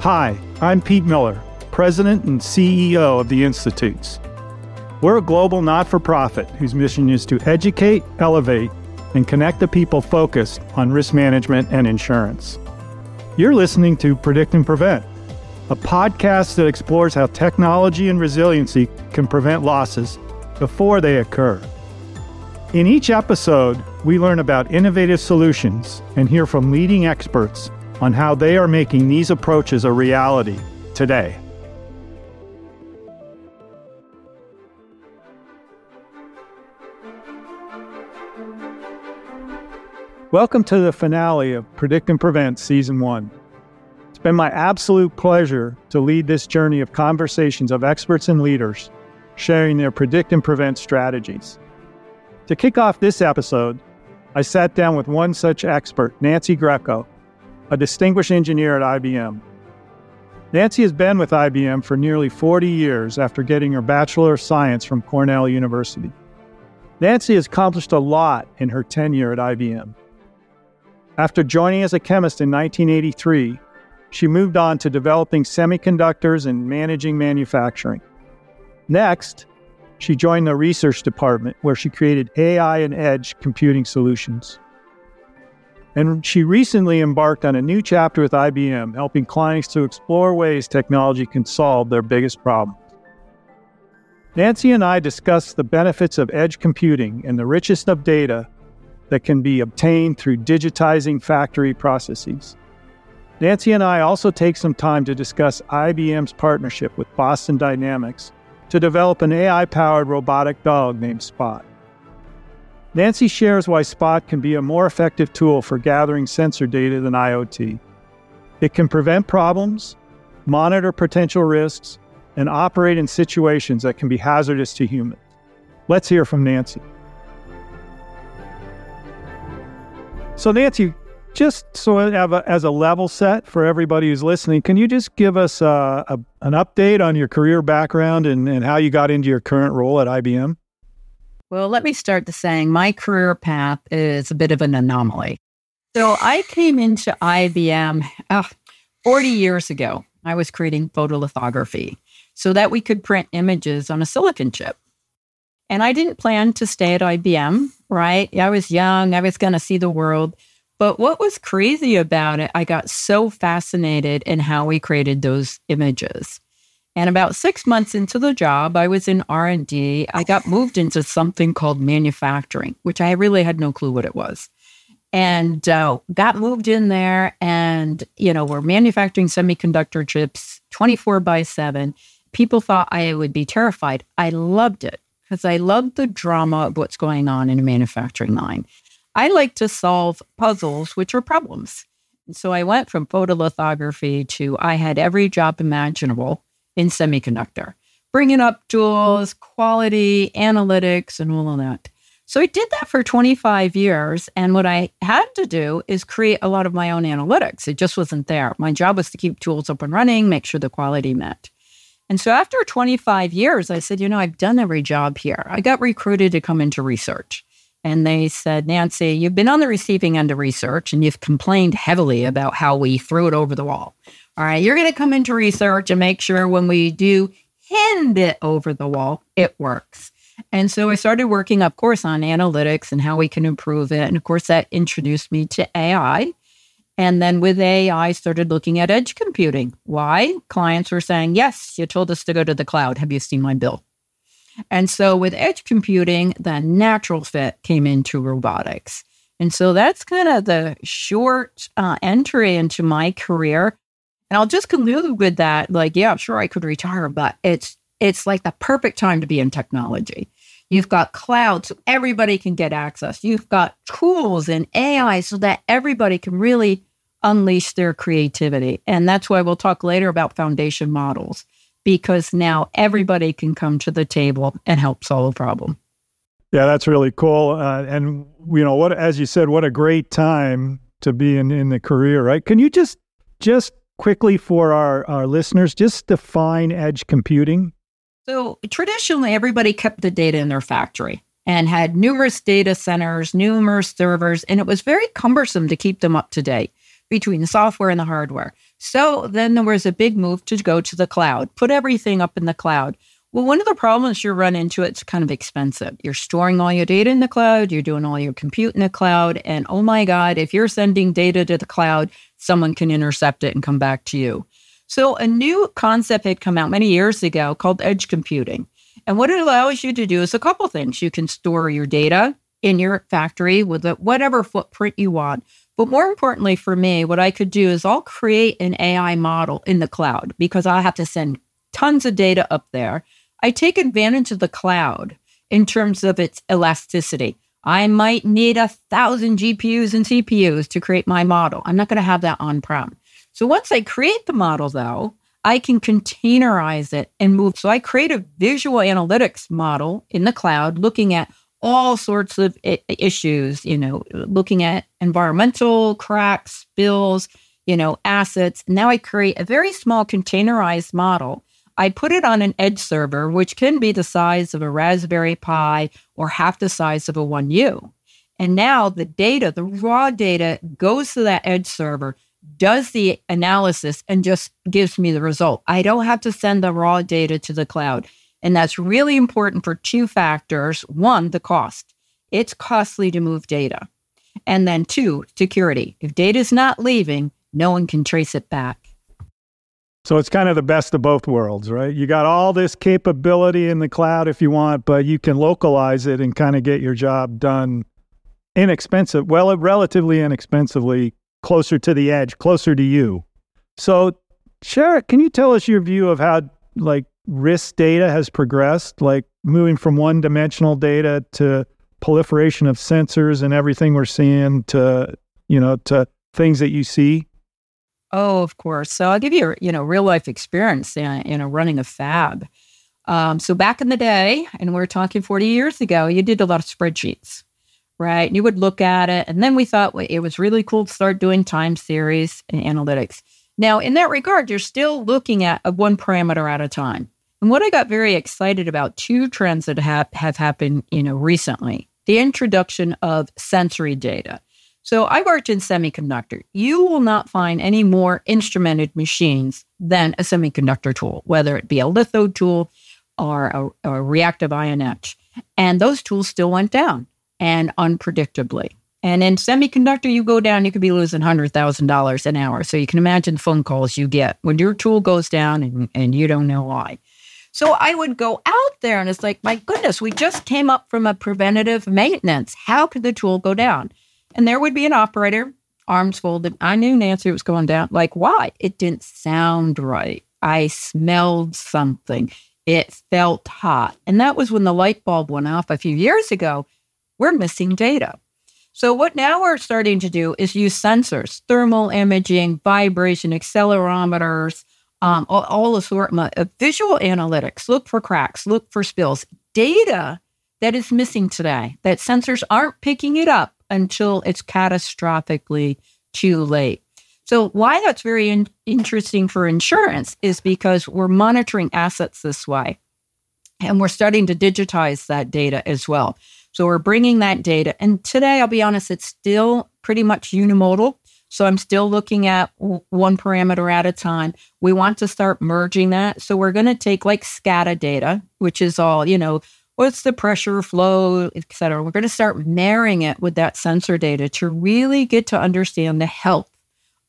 Hi, I'm Pete Miller, President and CEO of the Institutes. We're a global not for profit whose mission is to educate, elevate, and connect the people focused on risk management and insurance. You're listening to Predict and Prevent, a podcast that explores how technology and resiliency can prevent losses before they occur. In each episode, we learn about innovative solutions and hear from leading experts on how they are making these approaches a reality today. Welcome to the finale of Predict and Prevent Season 1. It's been my absolute pleasure to lead this journey of conversations of experts and leaders sharing their predict and prevent strategies. To kick off this episode, I sat down with one such expert, Nancy Greco, a distinguished engineer at IBM. Nancy has been with IBM for nearly 40 years after getting her Bachelor of Science from Cornell University. Nancy has accomplished a lot in her tenure at IBM. After joining as a chemist in 1983, she moved on to developing semiconductors and managing manufacturing. Next, she joined the research department where she created AI and edge computing solutions. And she recently embarked on a new chapter with IBM, helping clients to explore ways technology can solve their biggest problems. Nancy and I discussed the benefits of edge computing and the richest of data that can be obtained through digitizing factory processes. Nancy and I also take some time to discuss IBM's partnership with Boston Dynamics to develop an AI powered robotic dog named Spot. Nancy shares why Spot can be a more effective tool for gathering sensor data than IoT. It can prevent problems, monitor potential risks, and operate in situations that can be hazardous to humans. Let's hear from Nancy. So, Nancy, just so a, as a level set for everybody who's listening, can you just give us uh, a, an update on your career background and, and how you got into your current role at IBM? Well, let me start to saying my career path is a bit of an anomaly. So I came into IBM uh, 40 years ago. I was creating photolithography so that we could print images on a silicon chip. And I didn't plan to stay at IBM, right? I was young, I was going to see the world. But what was crazy about it, I got so fascinated in how we created those images. And about six months into the job, I was in R&D. I got moved into something called manufacturing, which I really had no clue what it was. And uh, got moved in there and, you know, we're manufacturing semiconductor chips 24 by 7. People thought I would be terrified. I loved it because I loved the drama of what's going on in a manufacturing line. I like to solve puzzles, which are problems. So I went from photolithography to I had every job imaginable in semiconductor, bringing up tools, quality, analytics, and all of that. So I did that for 25 years. And what I had to do is create a lot of my own analytics. It just wasn't there. My job was to keep tools up and running, make sure the quality met. And so after 25 years, I said, you know, I've done every job here. I got recruited to come into research. And they said, Nancy, you've been on the receiving end of research and you've complained heavily about how we threw it over the wall. All right, you're going to come into research and make sure when we do hand it over the wall, it works. And so I started working, of course, on analytics and how we can improve it. And of course, that introduced me to AI. And then with AI, started looking at edge computing. Why? Clients were saying, Yes, you told us to go to the cloud. Have you seen my bill? And so with edge computing, the natural fit came into robotics. And so that's kind of the short uh, entry into my career. And I'll just conclude with that. Like, yeah, I'm sure, I could retire, but it's it's like the perfect time to be in technology. You've got cloud, so everybody can get access. You've got tools and AI so that everybody can really unleash their creativity. And that's why we'll talk later about foundation models because now everybody can come to the table and help solve a problem. Yeah, that's really cool. Uh, and you know what, as you said, what a great time to be in in the career, right? Can you just just quickly for our our listeners just define edge computing? So traditionally, everybody kept the data in their factory and had numerous data centers, numerous servers, and it was very cumbersome to keep them up to date between the software and the hardware. So then there was a big move to go to the cloud, put everything up in the cloud. Well, one of the problems you run into, it's kind of expensive. You're storing all your data in the cloud, you're doing all your compute in the cloud. And oh my God, if you're sending data to the cloud, someone can intercept it and come back to you. So a new concept had come out many years ago called edge computing. And what it allows you to do is a couple things. You can store your data in your factory with whatever footprint you want. But more importantly for me, what I could do is I'll create an AI model in the cloud because I have to send tons of data up there. I take advantage of the cloud in terms of its elasticity. I might need a thousand GPUs and CPUs to create my model. I'm not going to have that on prem. So once I create the model, though, I can containerize it and move. So I create a visual analytics model in the cloud looking at all sorts of issues, you know, looking at environmental cracks, spills, you know, assets. Now I create a very small containerized model I put it on an edge server, which can be the size of a Raspberry Pi or half the size of a 1U. And now the data, the raw data, goes to that edge server, does the analysis, and just gives me the result. I don't have to send the raw data to the cloud. And that's really important for two factors. One, the cost. It's costly to move data. And then two, security. If data is not leaving, no one can trace it back. So it's kind of the best of both worlds, right? You got all this capability in the cloud if you want, but you can localize it and kind of get your job done inexpensive, well, relatively inexpensively, closer to the edge, closer to you. So, Sherritt, can you tell us your view of how like risk data has progressed, like moving from one dimensional data to proliferation of sensors and everything we're seeing to, you know, to things that you see? Oh, of course. So I'll give you, you know, real life experience in, you know, running a fab. Um, so back in the day, and we're talking 40 years ago, you did a lot of spreadsheets, right? You would look at it, and then we thought it was really cool to start doing time series and analytics. Now, in that regard, you're still looking at a one parameter at a time. And what I got very excited about two trends that have, have happened, you know, recently: the introduction of sensory data. So I worked in semiconductor. You will not find any more instrumented machines than a semiconductor tool, whether it be a litho tool or a, a reactive ion etch. And those tools still went down and unpredictably. And in semiconductor, you go down, you could be losing $100,000 an hour. So you can imagine the phone calls you get when your tool goes down and, and you don't know why. So I would go out there and it's like, my goodness, we just came up from a preventative maintenance. How could the tool go down? And there would be an operator, arms folded. I knew Nancy was going down. Like, why? It didn't sound right. I smelled something. It felt hot. And that was when the light bulb went off a few years ago. We're missing data. So, what now we're starting to do is use sensors, thermal imaging, vibration, accelerometers, um, all, all assortment of visual analytics. Look for cracks, look for spills, data that is missing today, that sensors aren't picking it up until it's catastrophically too late. So, why that's very in- interesting for insurance is because we're monitoring assets this way. And we're starting to digitize that data as well. So, we're bringing that data. And today, I'll be honest, it's still pretty much unimodal. So, I'm still looking at one parameter at a time. We want to start merging that. So, we're going to take like SCADA data, which is all, you know, what's the pressure flow, et cetera. We're going to start marrying it with that sensor data to really get to understand the health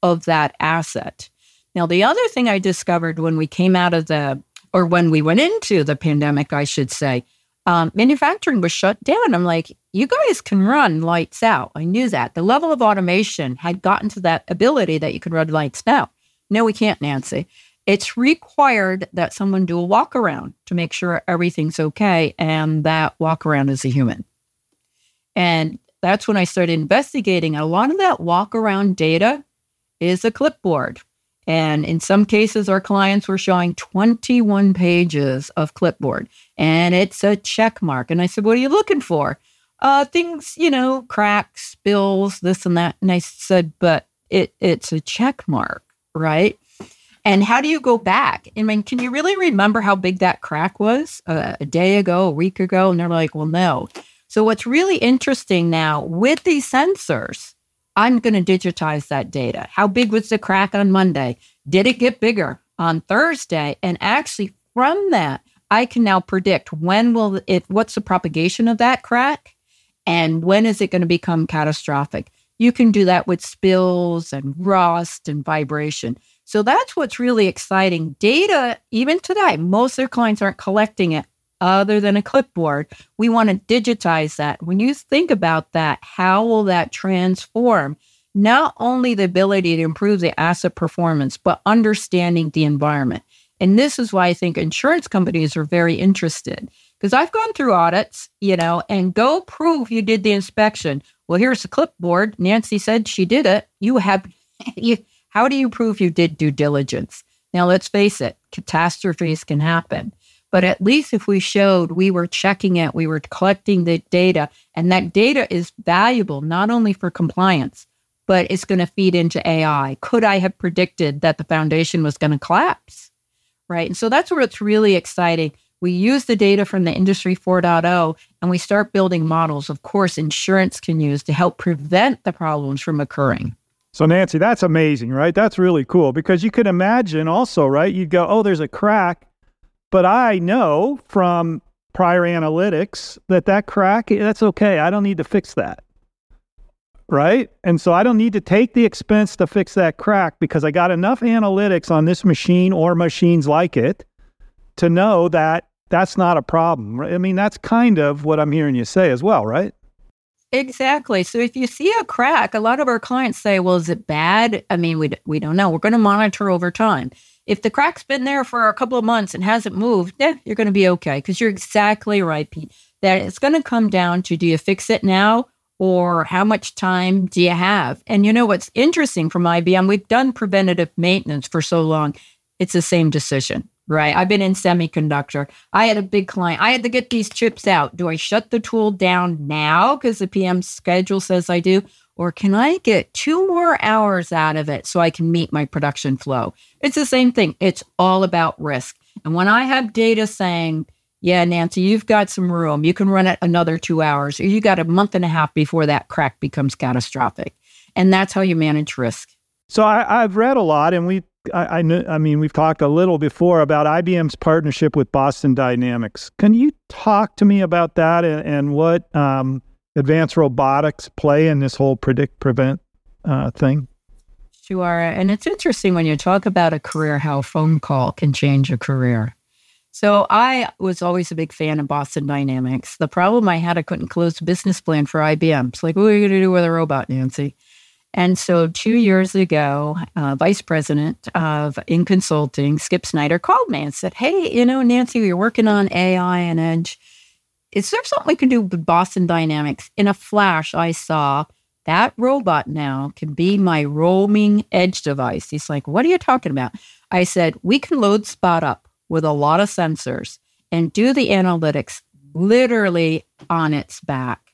of that asset. Now, the other thing I discovered when we came out of the, or when we went into the pandemic, I should say, um, manufacturing was shut down. I'm like, you guys can run lights out. I knew that. The level of automation had gotten to that ability that you could run lights out. No, we can't, Nancy it's required that someone do a walk around to make sure everything's okay. And that walk around is a human. And that's when I started investigating. A lot of that walk around data is a clipboard. And in some cases, our clients were showing 21 pages of clipboard and it's a check mark. And I said, What are you looking for? Uh, things, you know, cracks, spills, this and that. And I said, But it, it's a check mark, right? And how do you go back? I mean, can you really remember how big that crack was uh, a day ago, a week ago? And they're like, well, no. So, what's really interesting now with these sensors, I'm going to digitize that data. How big was the crack on Monday? Did it get bigger on Thursday? And actually, from that, I can now predict when will it, what's the propagation of that crack and when is it going to become catastrophic. You can do that with spills and rust and vibration. So that's what's really exciting. Data, even today, most of their clients aren't collecting it other than a clipboard. We want to digitize that. When you think about that, how will that transform not only the ability to improve the asset performance, but understanding the environment? And this is why I think insurance companies are very interested because I've gone through audits, you know, and go prove you did the inspection. Well, here's the clipboard. Nancy said she did it. You have, you, how do you prove you did due diligence? Now, let's face it, catastrophes can happen. But at least if we showed we were checking it, we were collecting the data, and that data is valuable not only for compliance, but it's going to feed into AI. Could I have predicted that the foundation was going to collapse? Right. And so that's where it's really exciting. We use the data from the Industry 4.0 and we start building models, of course, insurance can use to help prevent the problems from occurring. So, Nancy, that's amazing, right? That's really cool because you could imagine also, right? You'd go, oh, there's a crack but I know from prior analytics that that crack, eh, that's okay. I don't need to fix that. Right. And so I don't need to take the expense to fix that crack because I got enough analytics on this machine or machines like it to know that that's not a problem. I mean, that's kind of what I'm hearing you say as well, right? Exactly. So if you see a crack, a lot of our clients say, well, is it bad? I mean, we, we don't know. We're going to monitor over time. If the crack's been there for a couple of months and hasn't moved, yeah, you're going to be okay. Because you're exactly right, Pete. That it's going to come down to do you fix it now or how much time do you have? And you know what's interesting from IBM? We've done preventative maintenance for so long. It's the same decision, right? I've been in semiconductor. I had a big client. I had to get these chips out. Do I shut the tool down now because the PM schedule says I do? Or can I get two more hours out of it so I can meet my production flow? It's the same thing. It's all about risk. And when I have data saying, yeah, Nancy, you've got some room, you can run it another two hours, or you got a month and a half before that crack becomes catastrophic. And that's how you manage risk. So I, have read a lot, and we, I, I, I mean, we've talked a little before about IBM's partnership with Boston Dynamics. Can you talk to me about that and, and what um, advanced robotics play in this whole predict prevent uh, thing? Sure. And it's interesting when you talk about a career, how a phone call can change a career. So I was always a big fan of Boston Dynamics. The problem I had, I couldn't close the business plan for IBM. It's like, what are you going to do with a robot, Nancy? And so two years ago, uh, vice president of in consulting, Skip Snyder, called me and said, Hey, you know, Nancy, we're working on AI and edge is there something we can do with Boston Dynamics? In a flash, I saw that robot now can be my roaming edge device. He's like, What are you talking about? I said, We can load Spot up with a lot of sensors and do the analytics literally on its back.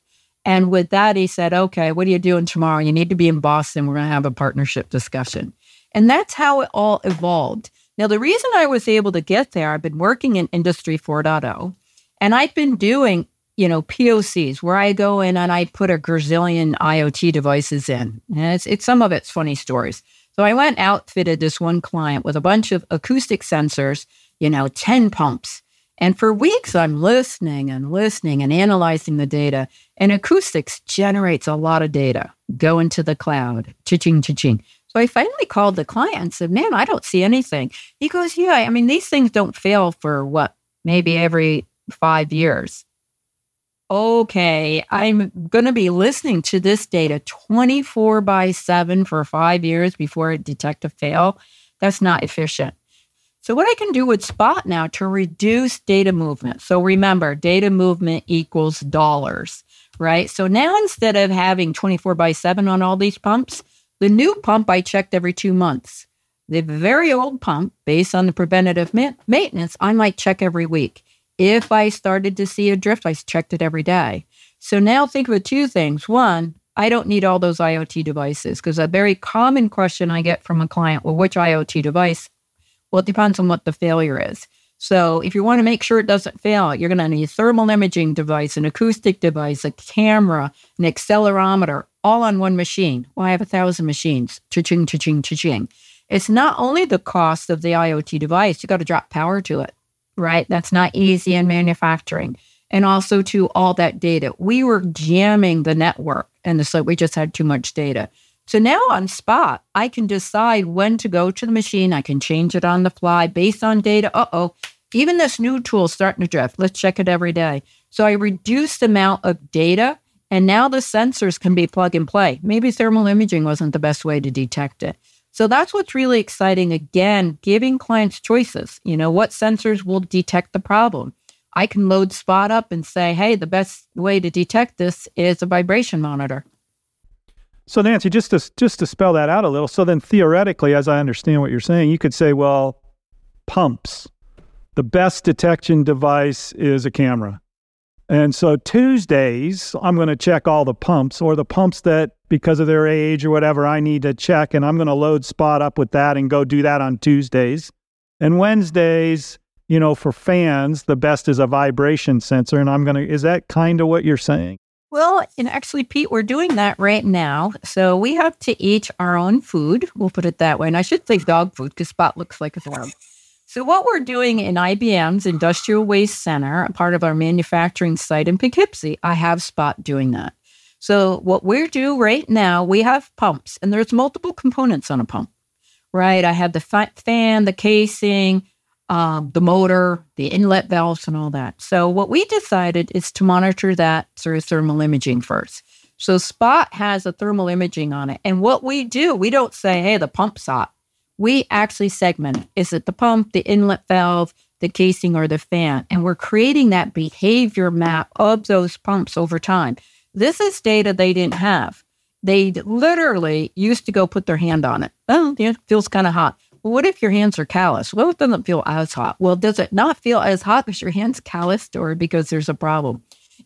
And with that, he said, Okay, what are you doing tomorrow? You need to be in Boston. We're going to have a partnership discussion. And that's how it all evolved. Now, the reason I was able to get there, I've been working in Industry 4.0. And I've been doing, you know, POCs where I go in and I put a gazillion IoT devices in. And it's, it's some of it's funny stories. So I went outfitted this one client with a bunch of acoustic sensors, you know, 10 pumps. And for weeks, I'm listening and listening and analyzing the data. And acoustics generates a lot of data, go into the cloud, cha-ching, cha-ching. So I finally called the client and said, Man, I don't see anything. He goes, Yeah, I mean, these things don't fail for what, maybe every five years. Okay, I'm going to be listening to this data 24 by 7 for five years before it detect a fail. That's not efficient. So, what I can do with Spot now to reduce data movement. So, remember, data movement equals dollars, right? So, now instead of having 24 by 7 on all these pumps, the new pump I checked every two months. The very old pump, based on the preventative ma- maintenance, I might check every week. If I started to see a drift, I checked it every day. So now think of two things. One, I don't need all those IoT devices because a very common question I get from a client, well, which IoT device? Well, it depends on what the failure is. So if you want to make sure it doesn't fail, you're going to need a thermal imaging device, an acoustic device, a camera, an accelerometer, all on one machine. Well, I have a thousand machines. Cha-ching, cha-ching, cha-ching. It's not only the cost of the IoT device, you got to drop power to it, right? That's not easy in manufacturing. And also to all that data. We were jamming the network and like we just had too much data. So now on spot, I can decide when to go to the machine. I can change it on the fly based on data. Uh oh, even this new tool starting to drift. Let's check it every day. So I reduced the amount of data, and now the sensors can be plug and play. Maybe thermal imaging wasn't the best way to detect it. So that's what's really exciting. Again, giving clients choices. You know, what sensors will detect the problem? I can load Spot up and say, hey, the best way to detect this is a vibration monitor. So Nancy, just to just to spell that out a little, so then theoretically, as I understand what you're saying, you could say, well, pumps, the best detection device is a camera. And so Tuesdays, I'm going to check all the pumps or the pumps that because of their age or whatever I need to check and I'm going to load spot up with that and go do that on Tuesdays. And Wednesdays, you know, for fans, the best is a vibration sensor and I'm going to is that kind of what you're saying? Well, and actually, Pete, we're doing that right now. So we have to eat our own food. We'll put it that way. And I should say dog food because Spot looks like a dog. So what we're doing in IBM's Industrial Waste Center, a part of our manufacturing site in Poughkeepsie, I have Spot doing that. So what we're doing right now, we have pumps, and there's multiple components on a pump, right? I have the fan, the casing, um, the motor, the inlet valves, and all that. So, what we decided is to monitor that through thermal imaging first. So, Spot has a thermal imaging on it. And what we do, we don't say, hey, the pump's hot. We actually segment is it the pump, the inlet valve, the casing, or the fan? And we're creating that behavior map of those pumps over time. This is data they didn't have. They literally used to go put their hand on it. Oh, yeah, feels kind of hot what if your hands are callous? Well, it doesn't feel as hot. Well, does it not feel as hot because your hand's calloused or because there's a problem?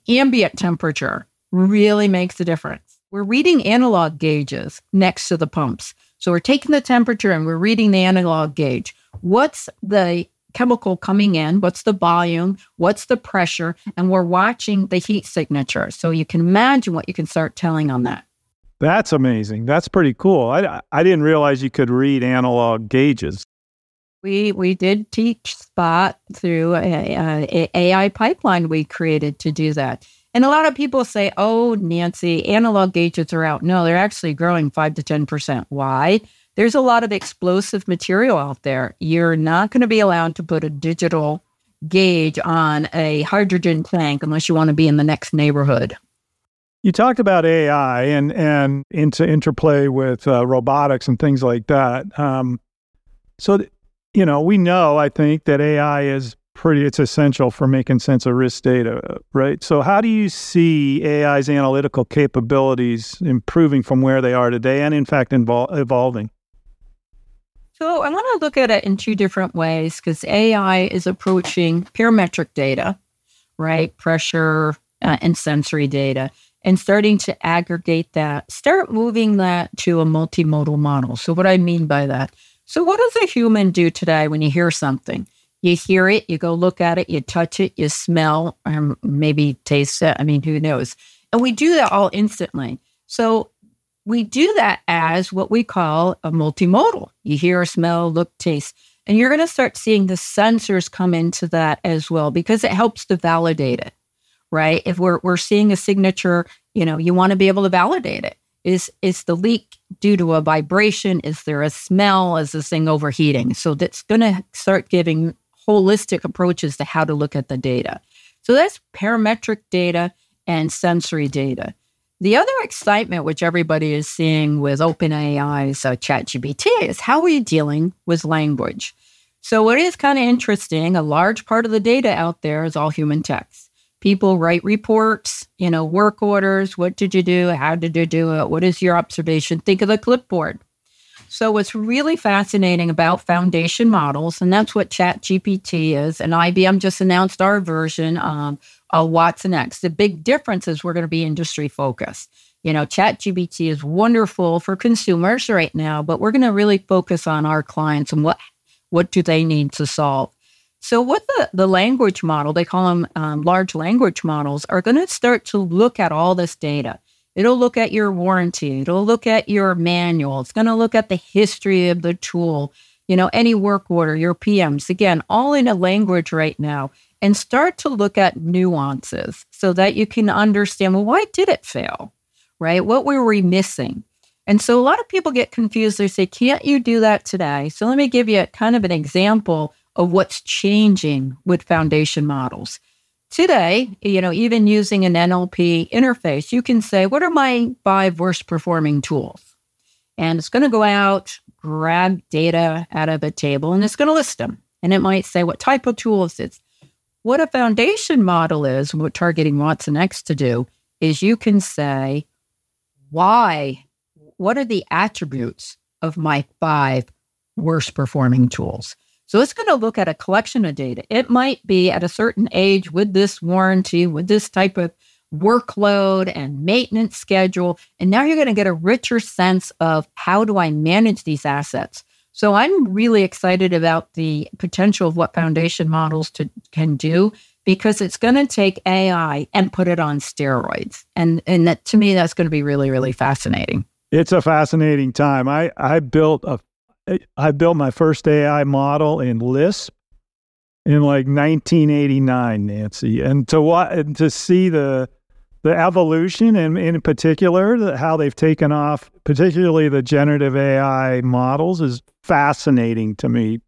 Ambient temperature really makes a difference. We're reading analog gauges next to the pumps. So we're taking the temperature and we're reading the analog gauge. What's the chemical coming in? What's the volume? What's the pressure? And we're watching the heat signature. So you can imagine what you can start telling on that. That's amazing. That's pretty cool. I, I didn't realize you could read analog gauges. We we did teach Spot through a, a, a AI pipeline we created to do that. And a lot of people say, "Oh, Nancy, analog gauges are out." No, they're actually growing five to ten percent. Why? There's a lot of explosive material out there. You're not going to be allowed to put a digital gauge on a hydrogen tank unless you want to be in the next neighborhood. You talked about AI and and into interplay with uh, robotics and things like that. Um, so, th- you know, we know I think that AI is pretty. It's essential for making sense of risk data, right? So, how do you see AI's analytical capabilities improving from where they are today, and in fact, invol- evolving? So, I want to look at it in two different ways because AI is approaching parametric data, right? Pressure uh, and sensory data and starting to aggregate that, start moving that to a multimodal model. So, what I mean by that, so what does a human do today when you hear something? You hear it, you go look at it, you touch it, you smell, or maybe taste it. I mean, who knows? And we do that all instantly. So, we do that as what we call a multimodal. You hear, smell, look, taste. And you're going to start seeing the sensors come into that as well because it helps to validate it right? If we're we're seeing a signature, you know, you want to be able to validate it. Is is the leak due to a vibration? Is there a smell? Is this thing overheating? So that's going to start giving holistic approaches to how to look at the data. So that's parametric data and sensory data. The other excitement, which everybody is seeing with OpenAI's uh, ChatGPT, is how are you dealing with language? So, what is kind of interesting, a large part of the data out there is all human text people write reports, you know, work orders. What did you do? How did you do it? What is your observation? Think of the clipboard. So, what's really fascinating about foundation models, and that's what ChatGPT is, and IBM just announced our version of, Watson X. The big difference is we're going to be industry focused. You know, ChatGPT is wonderful for consumers right now, but we're going to really focus on our clients and what what do they need to solve. So, what the, the language model, they call them um, large language models, are going to start to look at all this data. It'll look at your warranty, it'll look at your manual, it's going to look at the history of the tool, you know, any work order, your PMs, again, all in a language right now, and start to look at nuances so that you can understand well, why did it fail? Right? What were we missing? And so a lot of people get confused. They say, can't you do that today? So let me give you a, kind of an example of what's changing with foundation models. Today, you know, even using an NLP interface, you can say, what are my five worst performing tools? And it's going to go out, grab data out of a table, and it's going to list them. And it might say what type of tools it's. What a foundation model is, what targeting Watson X to do, is you can say, why what are the attributes of my five worst performing tools? So it's going to look at a collection of data. It might be at a certain age with this warranty, with this type of workload and maintenance schedule. And now you're going to get a richer sense of how do I manage these assets? So I'm really excited about the potential of what foundation models to, can do because it's going to take AI and put it on steroids. And, and that, to me, that's going to be really, really fascinating. It's a fascinating time. I I built a I built my first AI model in Lisp in like 1989, Nancy, and to what and to see the the evolution and in particular the, how they've taken off, particularly the generative AI models, is fascinating to me.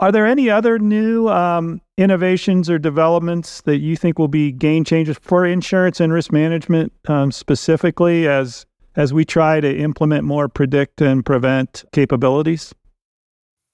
Are there any other new um, innovations or developments that you think will be game changers for insurance and risk management um, specifically as as we try to implement more predict and prevent capabilities?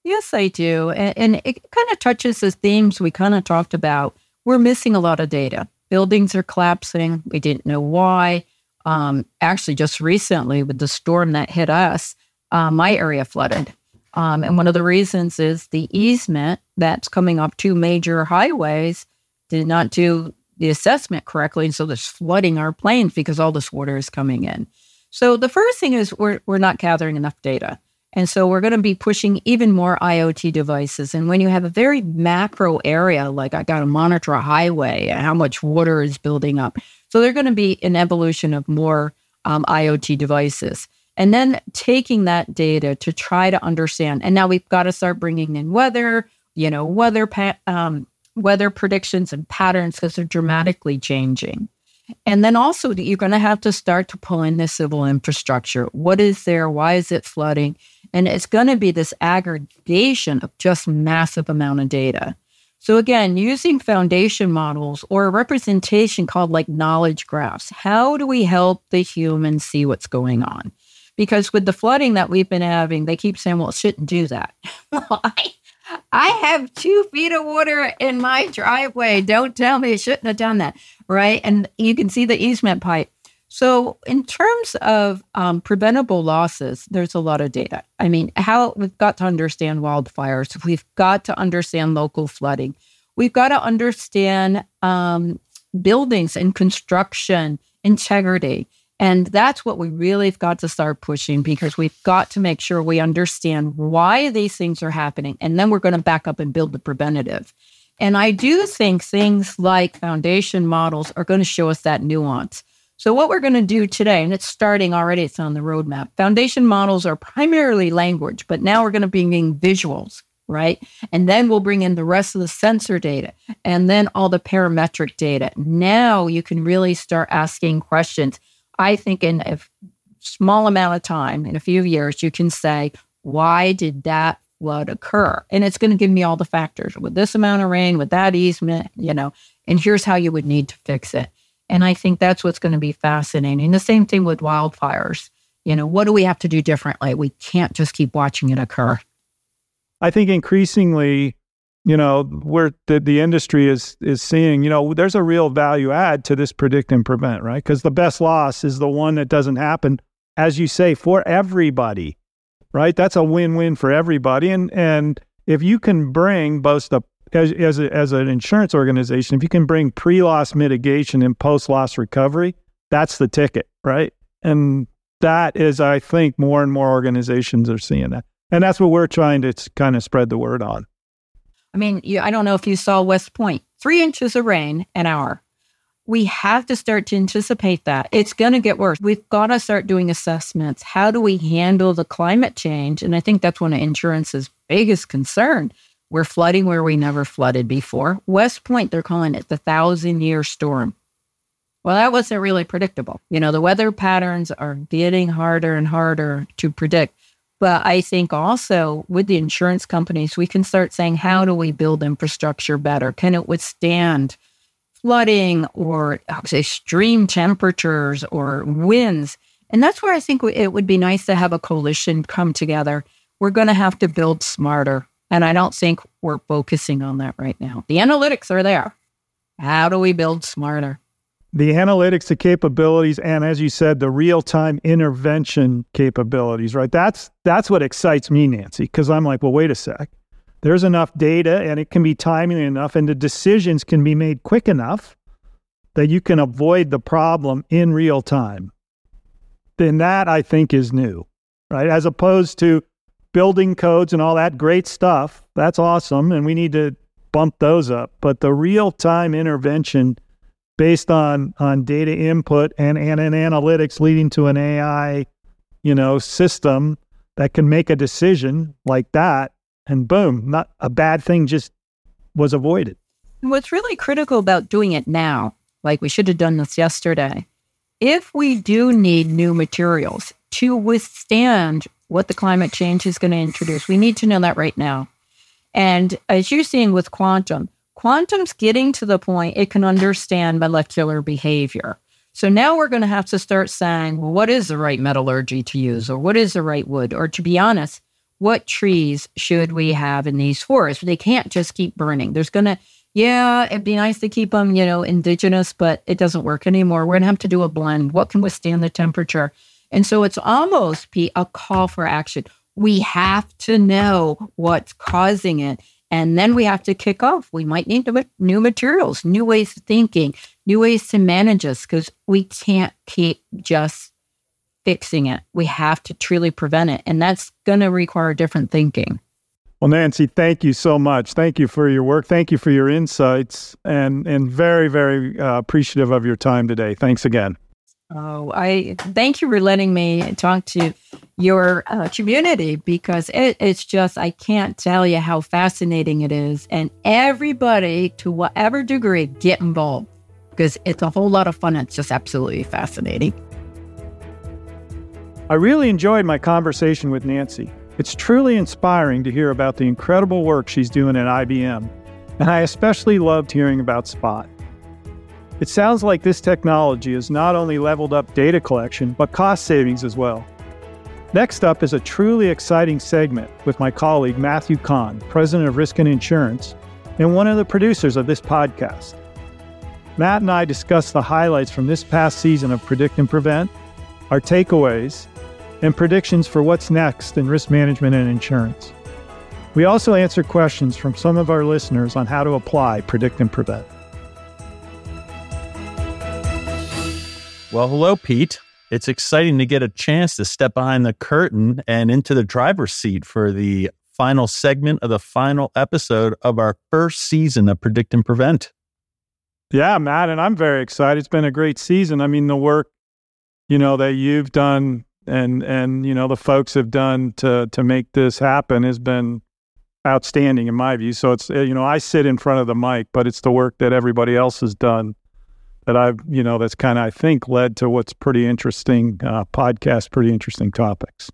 Yes, I do. And, and it kind of touches the themes we kind of talked about. We're missing a lot of data. Buildings are collapsing. We didn't know why. Um, actually, just recently with the storm that hit us, uh, my area flooded. Um, and one of the reasons is the easement that's coming up two major highways did not do the assessment correctly. And so there's flooding our plains because all this water is coming in. So the first thing is we're, we're not gathering enough data. And so we're going to be pushing even more IoT devices. And when you have a very macro area, like I got to monitor a highway and how much water is building up. So they're going to be an evolution of more um, IoT devices. And then taking that data to try to understand. And now we've got to start bringing in weather, you know, weather, pa- um, weather predictions and patterns because they're dramatically changing. And then also, you're going to have to start to pull in the civil infrastructure. What is there? Why is it flooding? And it's going to be this aggregation of just massive amount of data. So again, using foundation models or a representation called like knowledge graphs, how do we help the human see what's going on? Because with the flooding that we've been having, they keep saying, well, it shouldn't do that. Why? I have two feet of water in my driveway. Don't tell me I shouldn't have done that. Right. And you can see the easement pipe. So, in terms of um, preventable losses, there's a lot of data. I mean, how we've got to understand wildfires, we've got to understand local flooding, we've got to understand um, buildings and construction integrity. And that's what we really have got to start pushing because we've got to make sure we understand why these things are happening. And then we're going to back up and build the preventative. And I do think things like foundation models are going to show us that nuance. So, what we're going to do today, and it's starting already, it's on the roadmap. Foundation models are primarily language, but now we're going to be bringing visuals, right? And then we'll bring in the rest of the sensor data and then all the parametric data. Now you can really start asking questions I think in a small amount of time, in a few years, you can say, why did that flood occur? And it's going to give me all the factors with this amount of rain, with that easement, you know, and here's how you would need to fix it. And I think that's what's going to be fascinating. The same thing with wildfires. You know, what do we have to do differently? We can't just keep watching it occur. I think increasingly you know where the, the industry is is seeing you know there's a real value add to this predict and prevent right? Because the best loss is the one that doesn't happen as you say for everybody right? That's a win-win for everybody. And and if you can bring both the as as, a, as an insurance organization if you can bring pre-loss mitigation and post-loss recovery that's the ticket right? And that is i think more and more organizations are seeing that. And that's what we're trying to kind of spread the word on I mean, you, I don't know if you saw West Point, three inches of rain an hour. We have to start to anticipate that. It's going to get worse. We've got to start doing assessments. How do we handle the climate change? And I think that's one of insurance's biggest concern. We're flooding where we never flooded before. West Point, they're calling it the thousand year storm. Well, that wasn't really predictable. You know, the weather patterns are getting harder and harder to predict. But I think also with the insurance companies, we can start saying, how do we build infrastructure better? Can it withstand flooding or extreme temperatures or winds? And that's where I think it would be nice to have a coalition come together. We're going to have to build smarter. And I don't think we're focusing on that right now. The analytics are there. How do we build smarter? The analytics, the capabilities, and as you said, the real-time intervention capabilities, right? That's that's what excites me, Nancy, because I'm like, well, wait a sec. There's enough data and it can be timely enough and the decisions can be made quick enough that you can avoid the problem in real time. Then that I think is new, right? As opposed to building codes and all that great stuff. That's awesome. And we need to bump those up. But the real time intervention based on on data input and, and an analytics leading to an AI, you know, system that can make a decision like that, and boom, not a bad thing just was avoided. What's really critical about doing it now, like we should have done this yesterday, if we do need new materials to withstand what the climate change is going to introduce, we need to know that right now. And as you're seeing with quantum, quantum's getting to the point it can understand molecular behavior. So now we're going to have to start saying, well, what is the right metallurgy to use? Or what is the right wood? Or to be honest, what trees should we have in these forests? They can't just keep burning. There's going to, yeah, it'd be nice to keep them, you know, indigenous, but it doesn't work anymore. We're going to have to do a blend. What can withstand the temperature? And so it's almost a call for action. We have to know what's causing it and then we have to kick off. We might need new materials, new ways of thinking, new ways to manage this because we can't keep just fixing it. We have to truly prevent it. And that's going to require different thinking. Well, Nancy, thank you so much. Thank you for your work. Thank you for your insights and, and very, very uh, appreciative of your time today. Thanks again. Oh, I thank you for letting me talk to your uh, community because it, it's just, I can't tell you how fascinating it is. And everybody, to whatever degree, get involved because it's a whole lot of fun. It's just absolutely fascinating. I really enjoyed my conversation with Nancy. It's truly inspiring to hear about the incredible work she's doing at IBM. And I especially loved hearing about Spot. It sounds like this technology has not only leveled up data collection, but cost savings as well. Next up is a truly exciting segment with my colleague Matthew Kahn, President of Risk and Insurance, and one of the producers of this podcast. Matt and I discuss the highlights from this past season of Predict and Prevent, our takeaways, and predictions for what's next in risk management and insurance. We also answer questions from some of our listeners on how to apply Predict and Prevent. Well, hello, Pete. It's exciting to get a chance to step behind the curtain and into the driver's seat for the final segment of the final episode of our first season of Predict and Prevent. Yeah, Matt, and I'm very excited. It's been a great season. I mean, the work, you know, that you've done and and you know the folks have done to to make this happen has been outstanding in my view. So it's eh, you know I sit in front of the mic, but it's the work that everybody else has done that I've, you know, that's kind of, I think, led to what's pretty interesting uh, podcast, pretty interesting topics.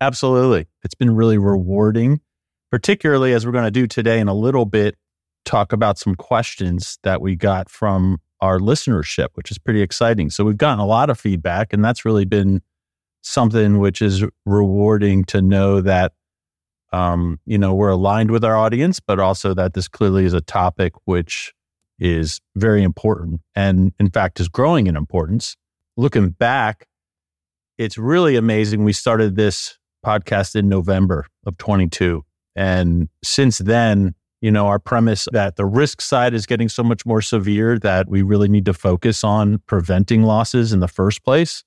Absolutely. It's been really rewarding, particularly as we're going to do today in a little bit, talk about some questions that we got from our listenership, which is pretty exciting. So we've gotten a lot of feedback, and that's really been something which is rewarding to know that um, you know we're aligned with our audience, but also that this clearly is a topic which is very important and, in fact, is growing in importance. Looking back, it's really amazing. We started this podcast in November of 22. And since then, you know, our premise that the risk side is getting so much more severe that we really need to focus on preventing losses in the first place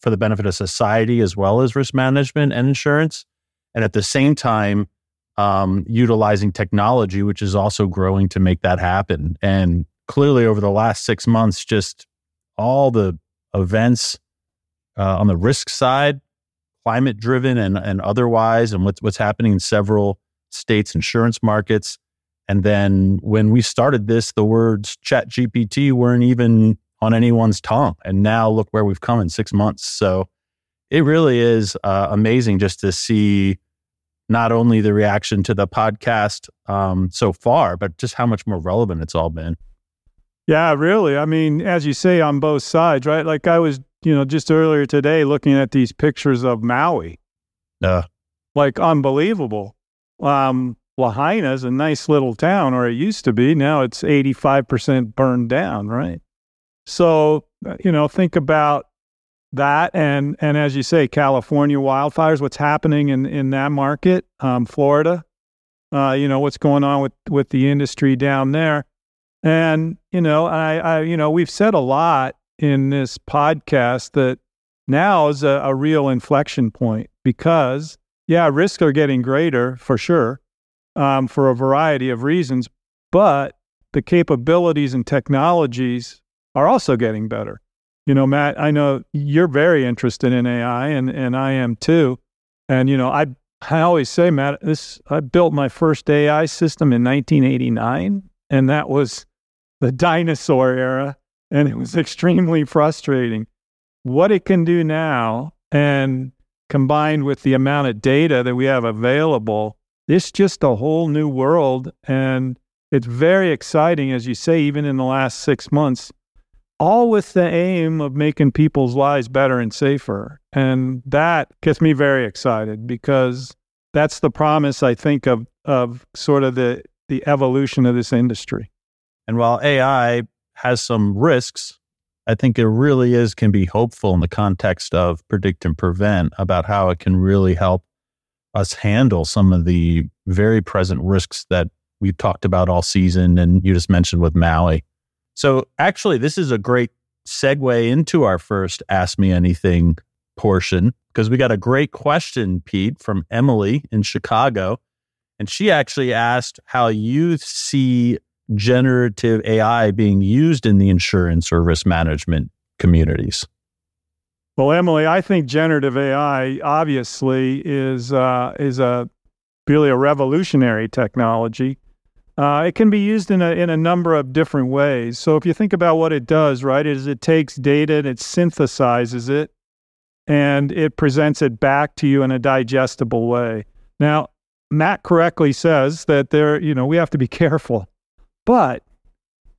for the benefit of society as well as risk management and insurance. And at the same time, um, utilizing technology, which is also growing to make that happen. And clearly, over the last six months, just all the events uh, on the risk side, climate driven and, and otherwise, and what's, what's happening in several states' insurance markets. And then when we started this, the words ChatGPT weren't even on anyone's tongue. And now look where we've come in six months. So it really is uh, amazing just to see not only the reaction to the podcast um, so far, but just how much more relevant it's all been. Yeah, really. I mean, as you say, on both sides, right? Like I was, you know, just earlier today looking at these pictures of Maui. Uh, like unbelievable. Um, Lahaina is a nice little town, or it used to be. Now it's 85% burned down, right? So, uh, you know, think about that. And and as you say california wildfires what's happening in in that market um, florida uh, you know what's going on with with the industry down there. And you know I, I you know we've said a lot in this podcast that now is a, a real inflection point because yeah risks are getting greater for sure um, for a variety of reasons but the capabilities and technologies are also getting better you know, Matt, I know you're very interested in AI and, and I am too. And, you know, I, I always say, Matt, this, I built my first AI system in 1989 and that was the dinosaur era and it was extremely frustrating. What it can do now and combined with the amount of data that we have available, it's just a whole new world. And it's very exciting, as you say, even in the last six months all with the aim of making people's lives better and safer. And that gets me very excited because that's the promise I think of of sort of the the evolution of this industry. And while AI has some risks, I think it really is can be hopeful in the context of predict and prevent about how it can really help us handle some of the very present risks that we've talked about all season and you just mentioned with Maui. So, actually, this is a great segue into our first Ask Me Anything portion because we got a great question, Pete, from Emily in Chicago. And she actually asked how you see generative AI being used in the insurance or risk management communities. Well, Emily, I think generative AI obviously is uh, is a really a revolutionary technology. Uh, it can be used in a in a number of different ways. So if you think about what it does, right, is it takes data and it synthesizes it, and it presents it back to you in a digestible way. Now, Matt correctly says that there, you know, we have to be careful. But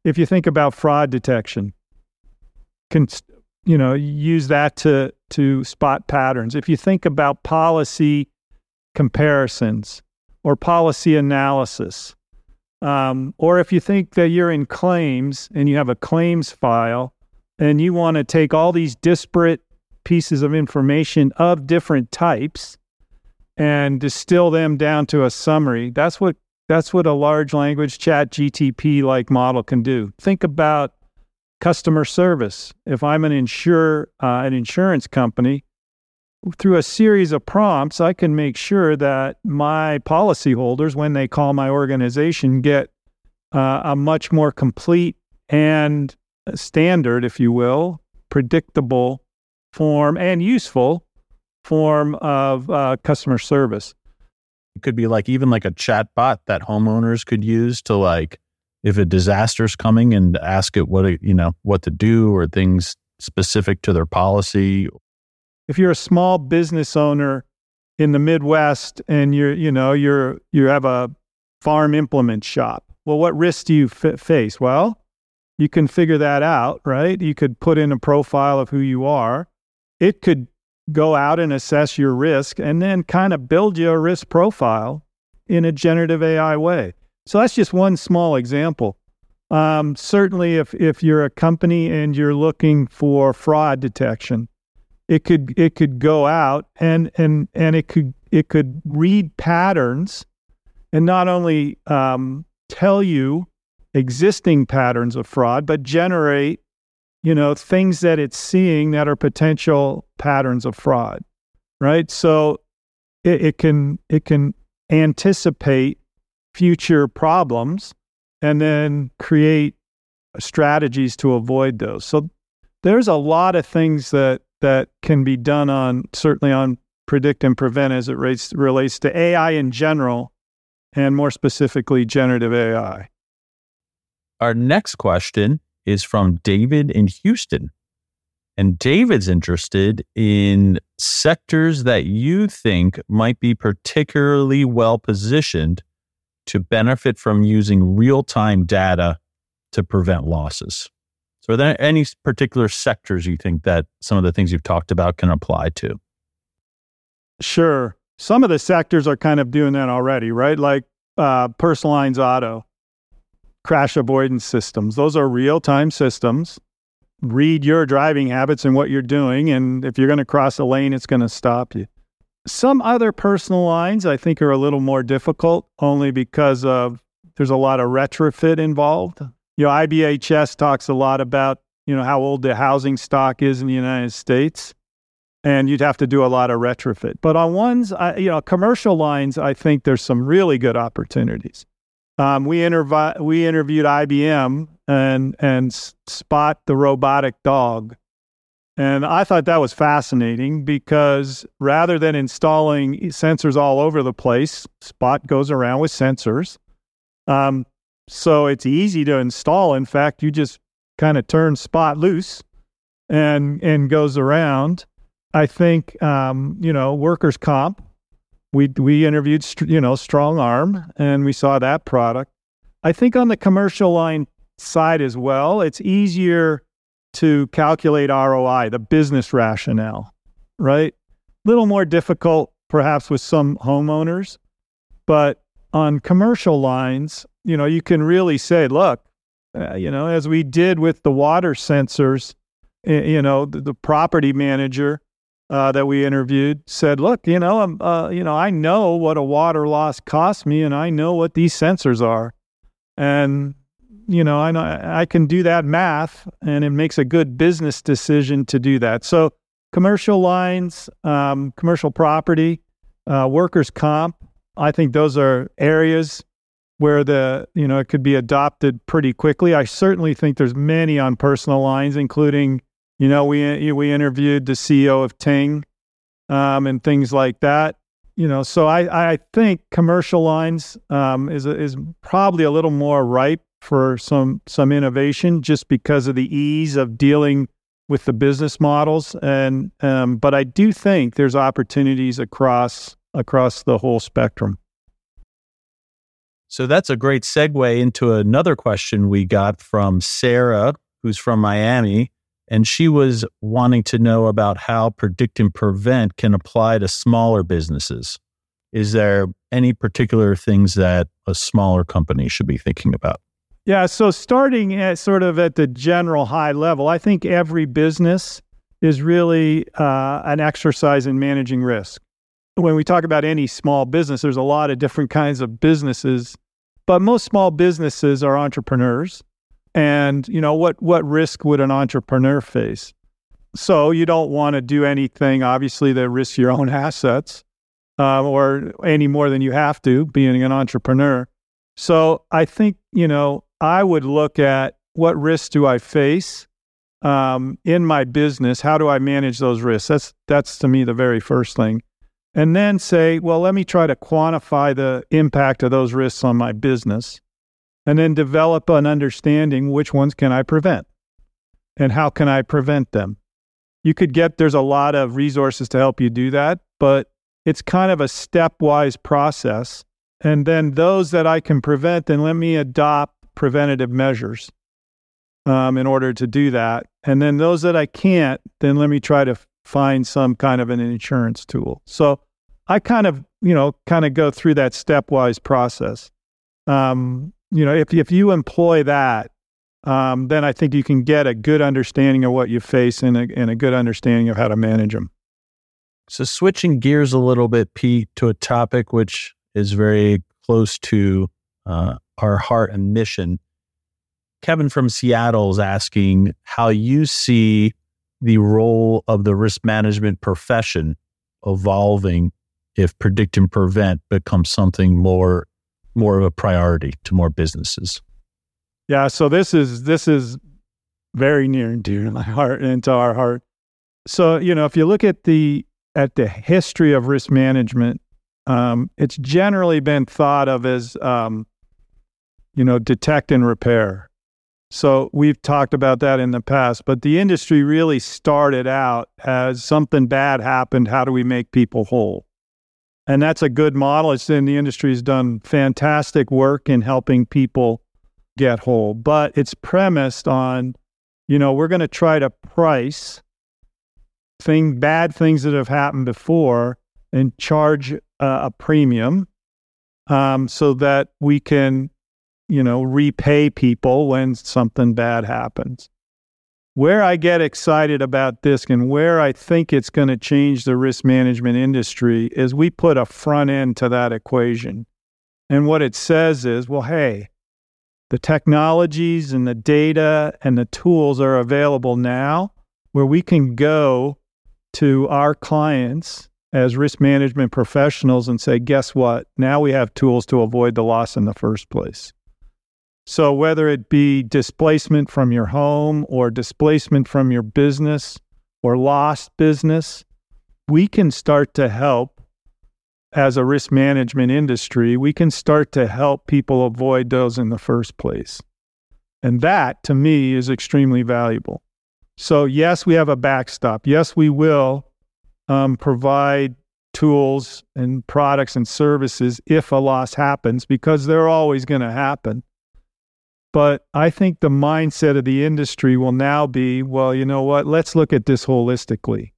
if you think about fraud detection, can you know use that to to spot patterns. If you think about policy comparisons or policy analysis um, or if you think that you're in claims and you have a claims file and you want to take all these disparate pieces of information of different types and distill them down to a summary, that's what that's what a large language chat GTP like model can do. Think about customer service. If I'm an insure uh, an insurance company through a series of prompts, I can make sure that my policyholders, when they call my organization, get uh, a much more complete and standard, if you will, predictable form and useful form of uh, customer service. It could be like even like a chat bot that homeowners could use to like if a disaster's coming and ask it what you know what to do or things specific to their policy if you're a small business owner in the Midwest and you're, you know, you're, you have a farm implement shop, well, what risks do you f- face? Well, you can figure that out, right? You could put in a profile of who you are. It could go out and assess your risk and then kind of build you a risk profile in a generative AI way. So that's just one small example. Um, certainly, if, if you're a company and you're looking for fraud detection, it could it could go out and and and it could it could read patterns and not only um, tell you existing patterns of fraud, but generate you know things that it's seeing that are potential patterns of fraud, right? So it, it can it can anticipate future problems and then create strategies to avoid those. So there's a lot of things that that can be done on certainly on predict and prevent as it relates, to AI in general and more specifically generative AI. Our next question is from David in Houston. And David's interested in sectors that you think might be particularly well positioned to benefit from using real time data to prevent losses. So, are there any particular sectors you think that some of the things you've talked about can apply to? Sure. Some of the sectors are kind of doing that already, right? Like uh, personal lines auto, crash avoidance systems. Those are real time systems read your driving habits and what you're doing. And if you're going to cross a lane, it's going to stop you. Some other personal lines I think are a little more difficult only because of there's a lot of retrofit involved. You know, IBHS talks a lot about, you know, how old the housing stock is in the United States. And you'd have to do a lot of retrofit. But on ones, I, you know, commercial lines, I think there's some really good opportunities. Um, we, intervi- we interviewed IBM and and Spot the robotic dog. And I thought that was fascinating because rather than installing sensors all over the place, Spot goes around with sensors. Um, so it's easy to install. In fact, you just kind of turn Spot loose and and goes around. I think um, you know workers' comp. We we interviewed you know StrongArm and we saw that product. I think on the commercial line side as well, it's easier to calculate ROI, the business rationale, right? A little more difficult perhaps with some homeowners, but on commercial lines, you know, you can really say, look, uh, you know, as we did with the water sensors, you know, the, the property manager uh, that we interviewed said, look, you know, I'm, uh, you know, I know what a water loss costs me, and I know what these sensors are, and you know, I know I can do that math, and it makes a good business decision to do that. So, commercial lines, um, commercial property, uh, workers' comp. I think those are areas where the you know it could be adopted pretty quickly. I certainly think there's many on personal lines, including you know we we interviewed the CEO of Ting um, and things like that. You know, so I I think commercial lines um, is is probably a little more ripe for some some innovation just because of the ease of dealing with the business models and um, but I do think there's opportunities across across the whole spectrum. So that's a great segue into another question we got from Sarah, who's from Miami, and she was wanting to know about how predict and prevent can apply to smaller businesses. Is there any particular things that a smaller company should be thinking about? Yeah. So starting at sort of at the general high level, I think every business is really uh, an exercise in managing risk. When we talk about any small business, there's a lot of different kinds of businesses, but most small businesses are entrepreneurs. And you know what? What risk would an entrepreneur face? So you don't want to do anything, obviously, that risks your own assets, uh, or any more than you have to, being an entrepreneur. So I think you know I would look at what risks do I face um, in my business? How do I manage those risks? That's that's to me the very first thing, and then say, well, let me try to quantify the impact of those risks on my business, and then develop an understanding which ones can I prevent, and how can I prevent them. You could get there's a lot of resources to help you do that, but it's kind of a stepwise process. And then those that I can prevent, then let me adopt preventative measures um, in order to do that. And then those that I can't, then let me try to find some kind of an insurance tool. So I kind of, you know, kind of go through that stepwise process. Um, you know, if if you employ that, um, then I think you can get a good understanding of what you face and a, and a good understanding of how to manage them. So switching gears a little bit, Pete, to a topic which is very close to uh, our heart and mission. Kevin from Seattle is asking how you see the role of the risk management profession evolving if predict and prevent becomes something more more of a priority to more businesses? Yeah, so this is this is very near and dear to my heart and to our heart. So, you know, if you look at the at the history of risk management, um, it's generally been thought of as um, you know, detect and repair. So we've talked about that in the past, but the industry really started out as something bad happened. How do we make people whole? And that's a good model. It's in the industry has done fantastic work in helping people get whole, but it's premised on, you know, we're going to try to price thing bad things that have happened before and charge uh, a premium um, so that we can you know, repay people when something bad happens. Where I get excited about this and where I think it's going to change the risk management industry is we put a front end to that equation. And what it says is, well, hey, the technologies and the data and the tools are available now where we can go to our clients as risk management professionals and say, guess what? Now we have tools to avoid the loss in the first place. So, whether it be displacement from your home or displacement from your business or lost business, we can start to help as a risk management industry. We can start to help people avoid those in the first place. And that, to me, is extremely valuable. So, yes, we have a backstop. Yes, we will um, provide tools and products and services if a loss happens because they're always going to happen. But I think the mindset of the industry will now be well, you know what? Let's look at this holistically.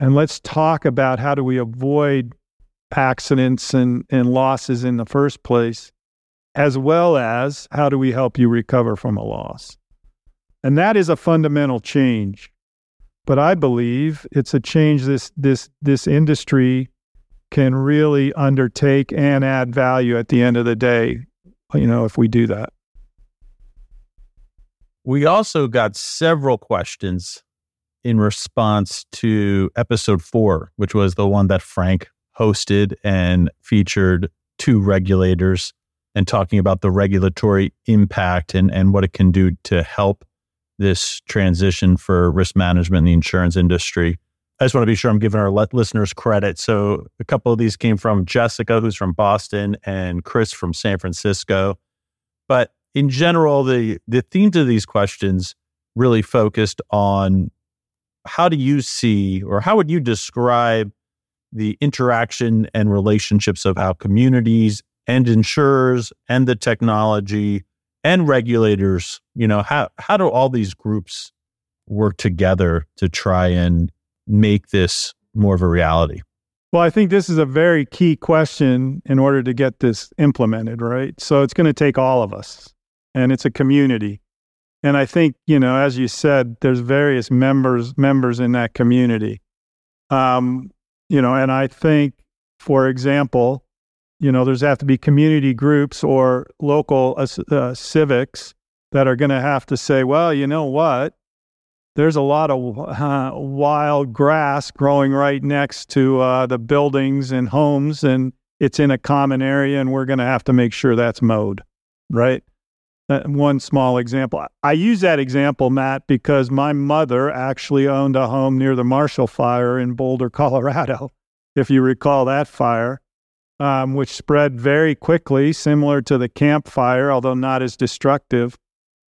And let's talk about how do we avoid accidents and, and losses in the first place, as well as how do we help you recover from a loss. And that is a fundamental change. But I believe it's a change this this this industry can really undertake and add value at the end of the day, you know, if we do that. We also got several questions in response to episode four, which was the one that Frank hosted and featured two regulators and talking about the regulatory impact and, and what it can do to help this transition for risk management in the insurance industry. I just want to be sure I'm giving our listeners credit. So, a couple of these came from Jessica, who's from Boston, and Chris from San Francisco. But in general, the the themes of these questions really focused on how do you see or how would you describe the interaction and relationships of how communities and insurers and the technology and regulators, you know, how how do all these groups work together to try and make this more of a reality? Well, I think this is a very key question in order to get this implemented, right? So it's going to take all of us and it's a community. And I think, you know, as you said, there's various members members in that community. Um, you know, and I think, for example, you know, there's have to be community groups or local uh, uh, civics that are going to have to say, well, you know what? There's a lot of uh, wild grass growing right next to uh, the buildings and homes, and it's in a common area, and we're going to have to make sure that's mowed, right? Uh, one small example. I use that example, Matt, because my mother actually owned a home near the Marshall Fire in Boulder, Colorado, if you recall that fire, um, which spread very quickly, similar to the Camp Fire, although not as destructive,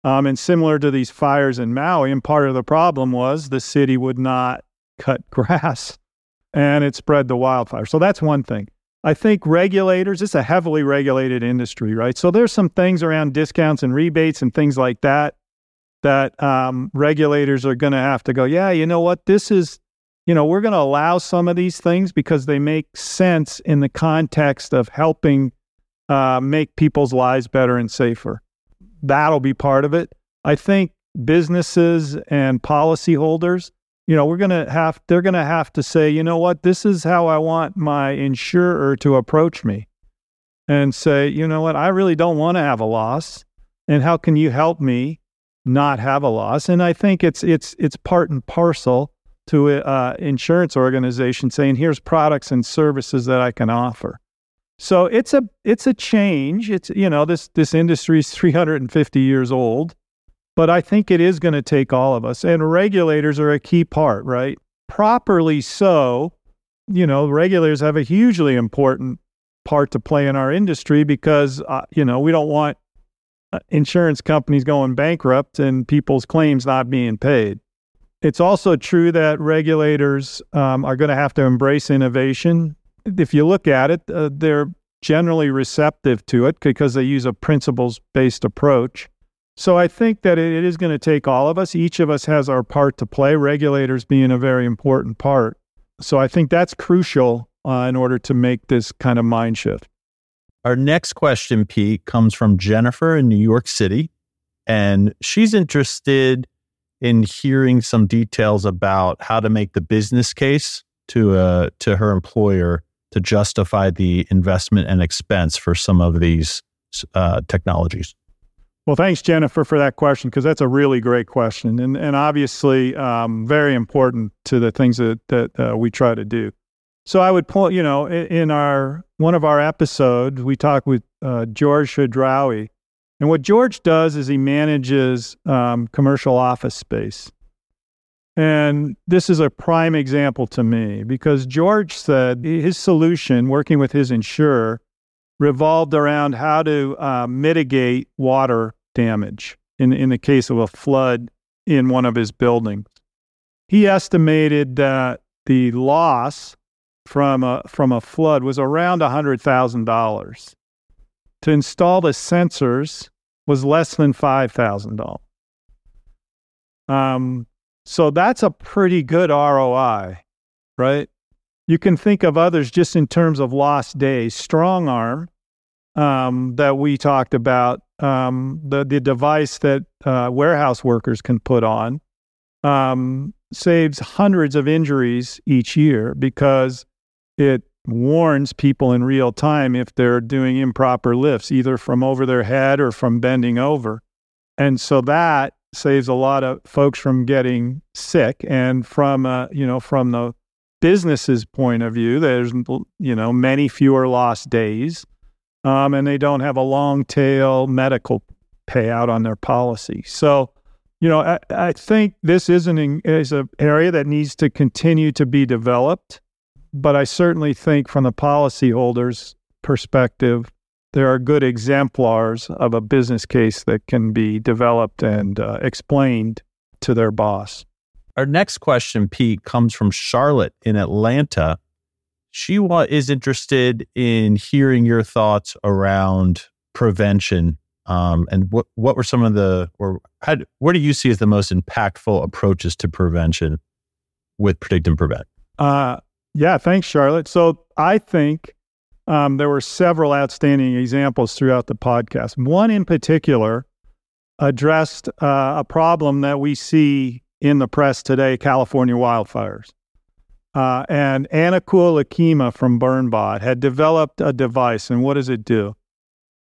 um, and similar to these fires in Maui. And part of the problem was the city would not cut grass and it spread the wildfire. So that's one thing. I think regulators, it's a heavily regulated industry, right? So there's some things around discounts and rebates and things like that that um, regulators are going to have to go, yeah, you know what? This is, you know, we're going to allow some of these things because they make sense in the context of helping uh, make people's lives better and safer. That'll be part of it. I think businesses and policyholders you know, we're going to have, they're going to have to say, you know what, this is how I want my insurer to approach me and say, you know what, I really don't want to have a loss. And how can you help me not have a loss? And I think it's, it's, it's part and parcel to uh, insurance organization saying, here's products and services that I can offer. So it's a it's a change. It's you know this this industry is 350 years old, but I think it is going to take all of us. And regulators are a key part, right? Properly so, you know, regulators have a hugely important part to play in our industry because uh, you know we don't want uh, insurance companies going bankrupt and people's claims not being paid. It's also true that regulators um, are going to have to embrace innovation if you look at it, uh, they're generally receptive to it because they use a principles based approach. So I think that it is going to take all of us. Each of us has our part to play, regulators being a very important part. So I think that's crucial uh, in order to make this kind of mind shift. Our next question, Pete, comes from Jennifer in New York City. And she's interested in hearing some details about how to make the business case to uh, to her employer to justify the investment and expense for some of these uh, technologies? Well, thanks, Jennifer, for that question because that's a really great question and and obviously um, very important to the things that that uh, we try to do. So I would point, you know, in our one of our episodes, we talk with uh, George Shadrawi, and what George does is he manages um, commercial office space. And this is a prime example to me because George said his solution, working with his insurer, revolved around how to uh, mitigate water damage in, in the case of a flood in one of his buildings. He estimated that the loss from a, from a flood was around $100,000. To install the sensors was less than $5,000. Um, so that's a pretty good ROI, right? You can think of others just in terms of lost days. StrongArm um, that we talked about, um, the the device that uh, warehouse workers can put on, um, saves hundreds of injuries each year because it warns people in real time if they're doing improper lifts, either from over their head or from bending over. And so that saves a lot of folks from getting sick and from uh, you know from the business's point of view there's you know many fewer lost days um, and they don't have a long tail medical payout on their policy so you know i, I think this is an is an area that needs to continue to be developed but i certainly think from the policyholders perspective there are good exemplars of a business case that can be developed and uh, explained to their boss. Our next question, Pete, comes from Charlotte in Atlanta. She wa- is interested in hearing your thoughts around prevention um, and what what were some of the or how, what do you see as the most impactful approaches to prevention with predict and prevent? Uh, yeah, thanks, Charlotte. So I think um, there were several outstanding examples throughout the podcast. One in particular addressed uh, a problem that we see in the press today California wildfires. Uh, and Anakul Akima from BurnBot had developed a device. And what does it do?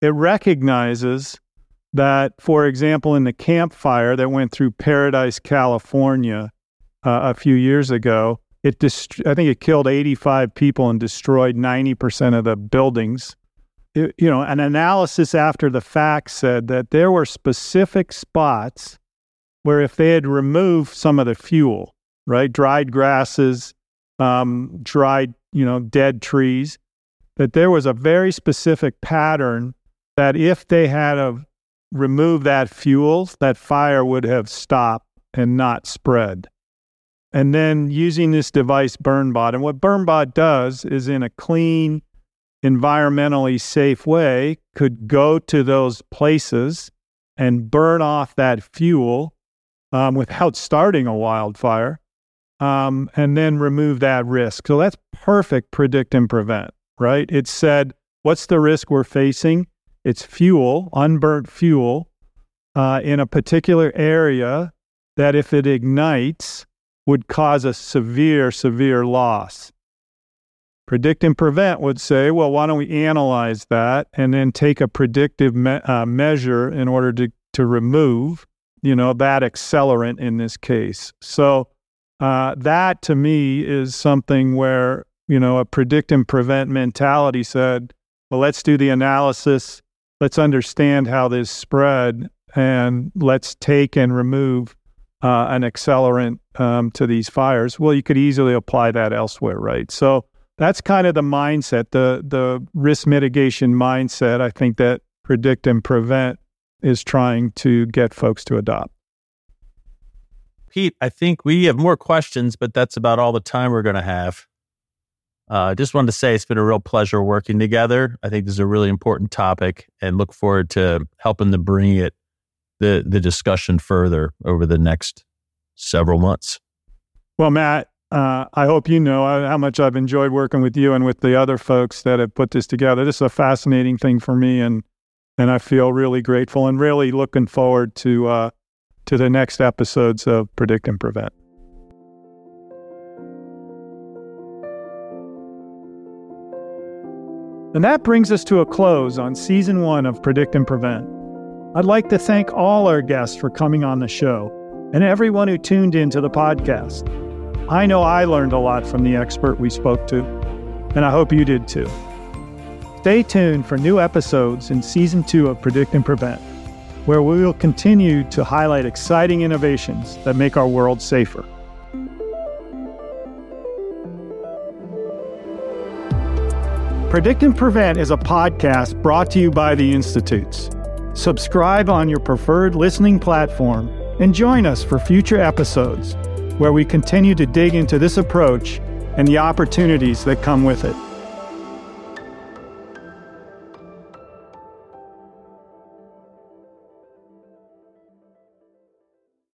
It recognizes that, for example, in the Camp Fire that went through Paradise, California uh, a few years ago, it I think it killed 85 people and destroyed 90% of the buildings. It, you know, an analysis after the fact said that there were specific spots where if they had removed some of the fuel, right, dried grasses, um, dried, you know, dead trees, that there was a very specific pattern that if they had have removed that fuel, that fire would have stopped and not spread and then using this device BurnBot. And what BurnBot does is in a clean, environmentally safe way, could go to those places and burn off that fuel um, without starting a wildfire, um, and then remove that risk. So that's perfect predict and prevent, right? It said, what's the risk we're facing? It's fuel, unburnt fuel, uh, in a particular area that if it ignites, would cause a severe, severe loss. Predict and prevent would say, well, why don't we analyze that and then take a predictive me- uh, measure in order to, to remove, you know, that accelerant in this case. So uh, that to me is something where, you know, a predict and prevent mentality said, well, let's do the analysis. Let's understand how this spread and let's take and remove uh, an accelerant um, to these fires. Well, you could easily apply that elsewhere, right? So that's kind of the mindset, the the risk mitigation mindset. I think that predict and prevent is trying to get folks to adopt. Pete, I think we have more questions, but that's about all the time we're going to have. I uh, just wanted to say it's been a real pleasure working together. I think this is a really important topic and look forward to helping to bring it the the discussion further over the next several months. Well, Matt, uh, I hope you know how much I've enjoyed working with you and with the other folks that have put this together. This is a fascinating thing for me, and and I feel really grateful and really looking forward to uh, to the next episodes of Predict and Prevent. And that brings us to a close on season one of Predict and Prevent. I'd like to thank all our guests for coming on the show and everyone who tuned into the podcast. I know I learned a lot from the expert we spoke to, and I hope you did too. Stay tuned for new episodes in season two of Predict and Prevent where we will continue to highlight exciting innovations that make our world safer. Predict and Prevent is a podcast brought to you by the Institutes. Subscribe on your preferred listening platform and join us for future episodes where we continue to dig into this approach and the opportunities that come with it.